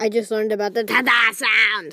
I just learned about the ta-da sound.